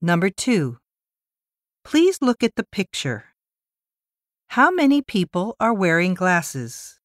Number 2. Please look at the picture. How many people are wearing glasses?